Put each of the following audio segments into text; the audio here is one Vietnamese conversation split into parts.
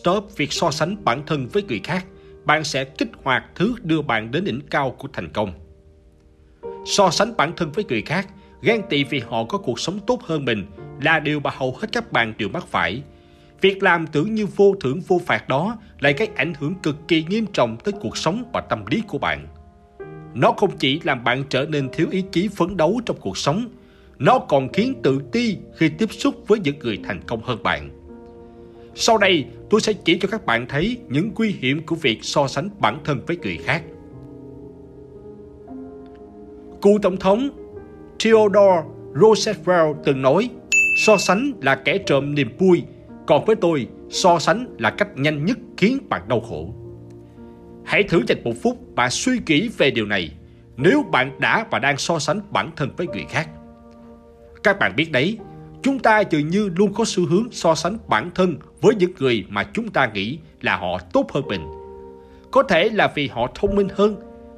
Stop việc so sánh bản thân với người khác. Bạn sẽ kích hoạt thứ đưa bạn đến đỉnh cao của thành công. So sánh bản thân với người khác, ghen tị vì họ có cuộc sống tốt hơn mình là điều mà hầu hết các bạn đều mắc phải. Việc làm tưởng như vô thưởng vô phạt đó lại gây ảnh hưởng cực kỳ nghiêm trọng tới cuộc sống và tâm lý của bạn. Nó không chỉ làm bạn trở nên thiếu ý chí phấn đấu trong cuộc sống, nó còn khiến tự ti khi tiếp xúc với những người thành công hơn bạn. Sau đây, tôi sẽ chỉ cho các bạn thấy những nguy hiểm của việc so sánh bản thân với người khác. Cựu Tổng thống Theodore Roosevelt từng nói, so sánh là kẻ trộm niềm vui, còn với tôi, so sánh là cách nhanh nhất khiến bạn đau khổ. Hãy thử dành một phút và suy nghĩ về điều này nếu bạn đã và đang so sánh bản thân với người khác. Các bạn biết đấy, chúng ta dường như luôn có xu hướng so sánh bản thân với những người mà chúng ta nghĩ là họ tốt hơn mình. Có thể là vì họ thông minh hơn,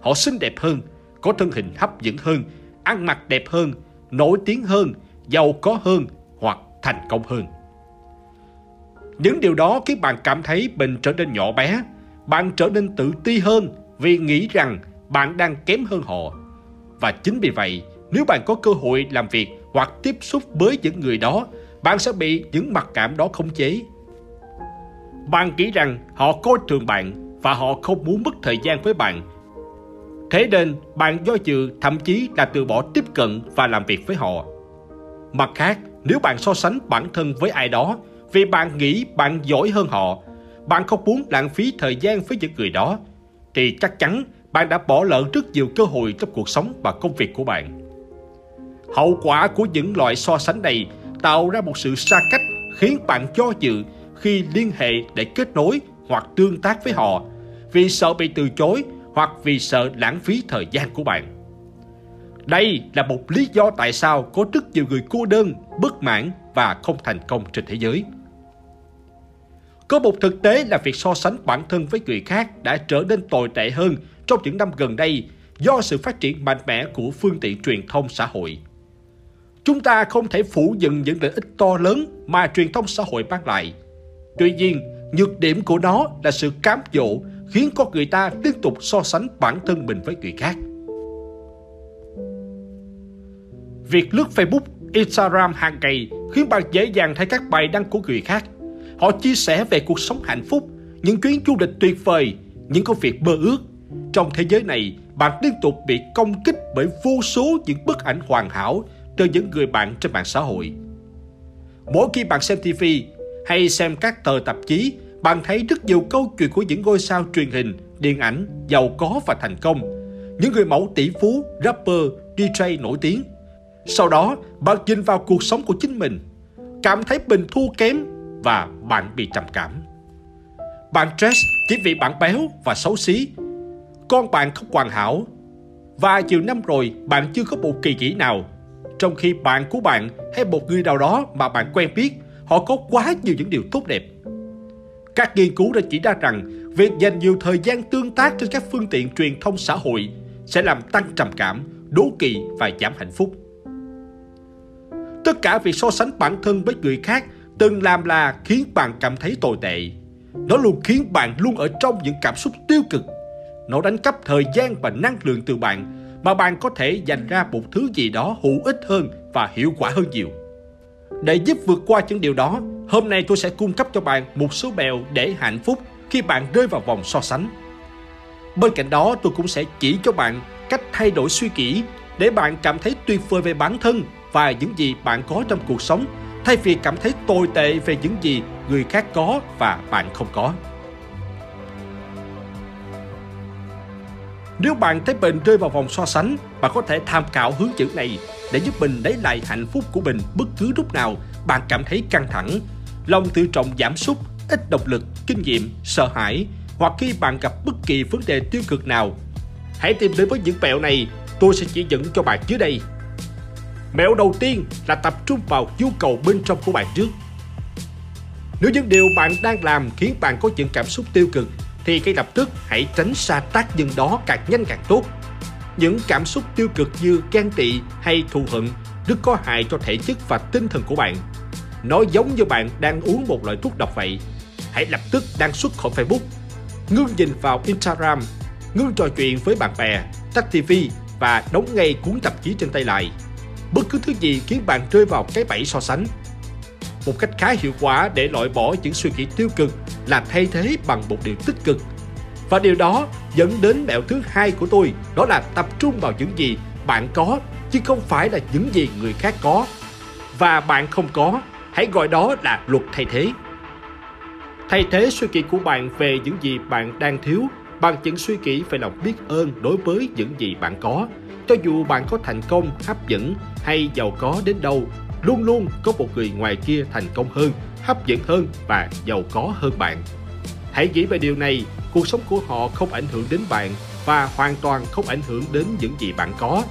họ xinh đẹp hơn, có thân hình hấp dẫn hơn, ăn mặc đẹp hơn, nổi tiếng hơn, giàu có hơn hoặc thành công hơn. Những điều đó khiến bạn cảm thấy mình trở nên nhỏ bé, bạn trở nên tự ti hơn vì nghĩ rằng bạn đang kém hơn họ. Và chính vì vậy, nếu bạn có cơ hội làm việc hoặc tiếp xúc với những người đó, bạn sẽ bị những mặc cảm đó khống chế. Bạn nghĩ rằng họ coi thường bạn và họ không muốn mất thời gian với bạn. Thế nên bạn do dự thậm chí là từ bỏ tiếp cận và làm việc với họ. Mặt khác, nếu bạn so sánh bản thân với ai đó vì bạn nghĩ bạn giỏi hơn họ, bạn không muốn lãng phí thời gian với những người đó, thì chắc chắn bạn đã bỏ lỡ rất nhiều cơ hội trong cuộc sống và công việc của bạn. Hậu quả của những loại so sánh này tạo ra một sự xa cách khiến bạn cho dự khi liên hệ để kết nối hoặc tương tác với họ vì sợ bị từ chối hoặc vì sợ lãng phí thời gian của bạn. Đây là một lý do tại sao có rất nhiều người cô đơn, bất mãn và không thành công trên thế giới. Có một thực tế là việc so sánh bản thân với người khác đã trở nên tồi tệ hơn trong những năm gần đây do sự phát triển mạnh mẽ của phương tiện truyền thông xã hội. Chúng ta không thể phủ nhận những lợi ích to lớn mà truyền thông xã hội mang lại. Tuy nhiên, nhược điểm của nó là sự cám dỗ khiến con người ta liên tục so sánh bản thân mình với người khác. Việc lướt Facebook, Instagram hàng ngày khiến bạn dễ dàng thấy các bài đăng của người khác. Họ chia sẻ về cuộc sống hạnh phúc, những chuyến du lịch tuyệt vời, những công việc mơ ước. Trong thế giới này, bạn liên tục bị công kích bởi vô số những bức ảnh hoàn hảo từ những người bạn trên mạng xã hội. Mỗi khi bạn xem TV hay xem các tờ tạp chí, bạn thấy rất nhiều câu chuyện của những ngôi sao truyền hình, điện ảnh, giàu có và thành công. Những người mẫu tỷ phú, rapper, DJ nổi tiếng. Sau đó, bạn nhìn vào cuộc sống của chính mình, cảm thấy mình thua kém và bạn bị trầm cảm. Bạn stress chỉ vì bạn béo và xấu xí. Con bạn không hoàn hảo. Và nhiều năm rồi bạn chưa có một kỳ nghỉ nào trong khi bạn của bạn hay một người nào đó mà bạn quen biết họ có quá nhiều những điều tốt đẹp. Các nghiên cứu đã chỉ ra rằng việc dành nhiều thời gian tương tác trên các phương tiện truyền thông xã hội sẽ làm tăng trầm cảm, đố kỵ và giảm hạnh phúc. Tất cả việc so sánh bản thân với người khác từng làm là khiến bạn cảm thấy tồi tệ. Nó luôn khiến bạn luôn ở trong những cảm xúc tiêu cực. Nó đánh cắp thời gian và năng lượng từ bạn mà bạn có thể dành ra một thứ gì đó hữu ích hơn và hiệu quả hơn nhiều. Để giúp vượt qua những điều đó, hôm nay tôi sẽ cung cấp cho bạn một số mẹo để hạnh phúc khi bạn rơi vào vòng so sánh. Bên cạnh đó, tôi cũng sẽ chỉ cho bạn cách thay đổi suy nghĩ để bạn cảm thấy tuyệt vời về bản thân và những gì bạn có trong cuộc sống thay vì cảm thấy tồi tệ về những gì người khác có và bạn không có. Nếu bạn thấy mình rơi vào vòng so sánh, bạn có thể tham khảo hướng dẫn này để giúp mình lấy lại hạnh phúc của mình bất cứ lúc nào bạn cảm thấy căng thẳng, lòng tự trọng giảm sút, ít động lực, kinh nghiệm, sợ hãi hoặc khi bạn gặp bất kỳ vấn đề tiêu cực nào. Hãy tìm đến với những mẹo này, tôi sẽ chỉ dẫn cho bạn dưới đây. Mẹo đầu tiên là tập trung vào nhu cầu bên trong của bạn trước. Nếu những điều bạn đang làm khiến bạn có những cảm xúc tiêu cực thì ngay lập tức hãy tránh xa tác nhân đó càng nhanh càng tốt. Những cảm xúc tiêu cực như ghen tị hay thù hận rất có hại cho thể chất và tinh thần của bạn. Nó giống như bạn đang uống một loại thuốc độc vậy. Hãy lập tức đăng xuất khỏi Facebook, ngưng nhìn vào Instagram, ngưng trò chuyện với bạn bè, tắt TV và đóng ngay cuốn tạp chí trên tay lại. Bất cứ thứ gì khiến bạn rơi vào cái bẫy so sánh. Một cách khá hiệu quả để loại bỏ những suy nghĩ tiêu cực là thay thế bằng một điều tích cực. Và điều đó dẫn đến mẹo thứ hai của tôi, đó là tập trung vào những gì bạn có chứ không phải là những gì người khác có. Và bạn không có, hãy gọi đó là luật thay thế. Thay thế suy nghĩ của bạn về những gì bạn đang thiếu bằng những suy nghĩ về lòng biết ơn đối với những gì bạn có. Cho dù bạn có thành công, hấp dẫn hay giàu có đến đâu, luôn luôn có một người ngoài kia thành công hơn, hấp dẫn hơn và giàu có hơn bạn. Hãy nghĩ về điều này, cuộc sống của họ không ảnh hưởng đến bạn và hoàn toàn không ảnh hưởng đến những gì bạn có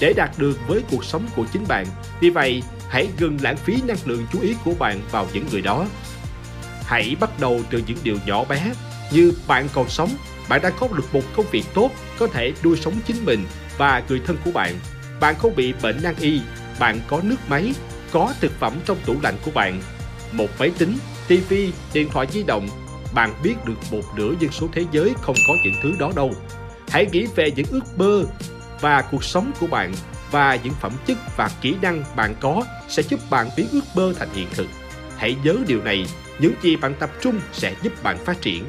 để đạt được với cuộc sống của chính bạn. Vì vậy, hãy ngừng lãng phí năng lượng chú ý của bạn vào những người đó. Hãy bắt đầu từ những điều nhỏ bé như bạn còn sống, bạn đã có được một công việc tốt, có thể nuôi sống chính mình và người thân của bạn. Bạn không bị bệnh nan y, bạn có nước máy, có thực phẩm trong tủ lạnh của bạn, một máy tính, TV, điện thoại di động. Bạn biết được một nửa dân số thế giới không có những thứ đó đâu. Hãy nghĩ về những ước mơ và cuộc sống của bạn và những phẩm chất và kỹ năng bạn có sẽ giúp bạn biến ước mơ thành hiện thực. Hãy nhớ điều này, những gì bạn tập trung sẽ giúp bạn phát triển.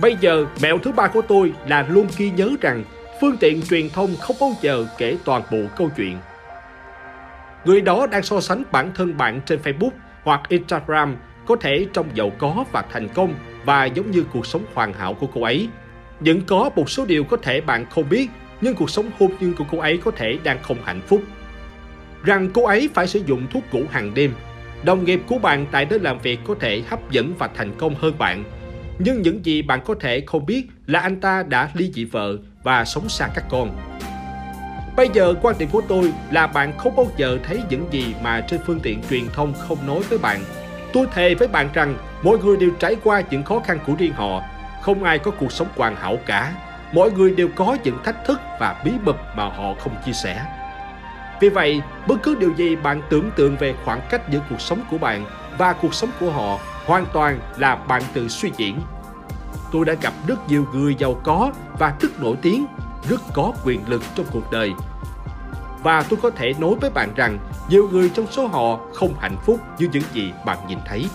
Bây giờ, mẹo thứ ba của tôi là luôn ghi nhớ rằng phương tiện truyền thông không bao giờ kể toàn bộ câu chuyện. Người đó đang so sánh bản thân bạn trên Facebook hoặc Instagram có thể trông giàu có và thành công và giống như cuộc sống hoàn hảo của cô ấy. vẫn có một số điều có thể bạn không biết, nhưng cuộc sống hôn nhân của cô ấy có thể đang không hạnh phúc. Rằng cô ấy phải sử dụng thuốc ngủ hàng đêm. Đồng nghiệp của bạn tại nơi làm việc có thể hấp dẫn và thành công hơn bạn. Nhưng những gì bạn có thể không biết là anh ta đã ly dị vợ và sống xa các con. Bây giờ quan điểm của tôi là bạn không bao giờ thấy những gì mà trên phương tiện truyền thông không nói với bạn. Tôi thề với bạn rằng mỗi người đều trải qua những khó khăn của riêng họ không ai có cuộc sống hoàn hảo cả. Mỗi người đều có những thách thức và bí mật mà họ không chia sẻ. Vì vậy, bất cứ điều gì bạn tưởng tượng về khoảng cách giữa cuộc sống của bạn và cuộc sống của họ hoàn toàn là bạn tự suy diễn. Tôi đã gặp rất nhiều người giàu có và rất nổi tiếng, rất có quyền lực trong cuộc đời. Và tôi có thể nói với bạn rằng nhiều người trong số họ không hạnh phúc như những gì bạn nhìn thấy.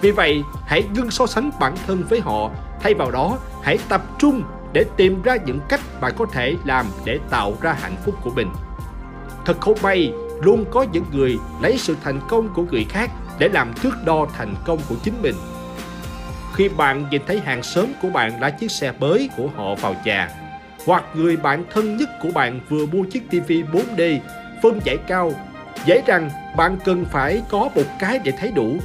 Vì vậy, hãy ngưng so sánh bản thân với họ, thay vào đó, hãy tập trung để tìm ra những cách bạn có thể làm để tạo ra hạnh phúc của mình. Thật không may, luôn có những người lấy sự thành công của người khác để làm thước đo thành công của chính mình. Khi bạn nhìn thấy hàng xóm của bạn lái chiếc xe mới của họ vào nhà, hoặc người bạn thân nhất của bạn vừa mua chiếc TV 4D phân giải cao, dễ rằng bạn cần phải có một cái để thấy đủ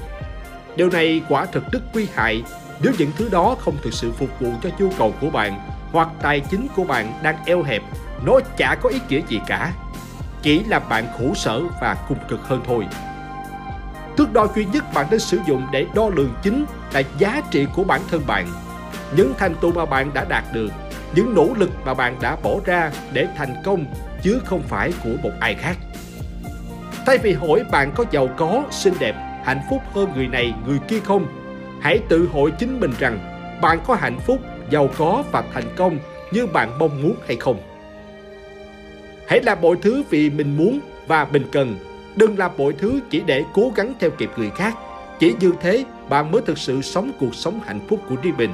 Điều này quả thực rất nguy hại nếu những thứ đó không thực sự phục vụ cho nhu cầu của bạn hoặc tài chính của bạn đang eo hẹp, nó chả có ý nghĩa gì cả. Chỉ làm bạn khổ sở và cùng cực hơn thôi. Thước đo duy nhất bạn nên sử dụng để đo lường chính là giá trị của bản thân bạn. Những thành tựu mà bạn đã đạt được, những nỗ lực mà bạn đã bỏ ra để thành công chứ không phải của một ai khác. Thay vì hỏi bạn có giàu có, xinh đẹp hạnh phúc hơn người này người kia không hãy tự hỏi chính mình rằng bạn có hạnh phúc giàu có và thành công như bạn mong muốn hay không. Hãy làm mọi thứ vì mình muốn và mình cần. Đừng làm mọi thứ chỉ để cố gắng theo kịp người khác. Chỉ như thế bạn mới thực sự sống cuộc sống hạnh phúc của riêng mình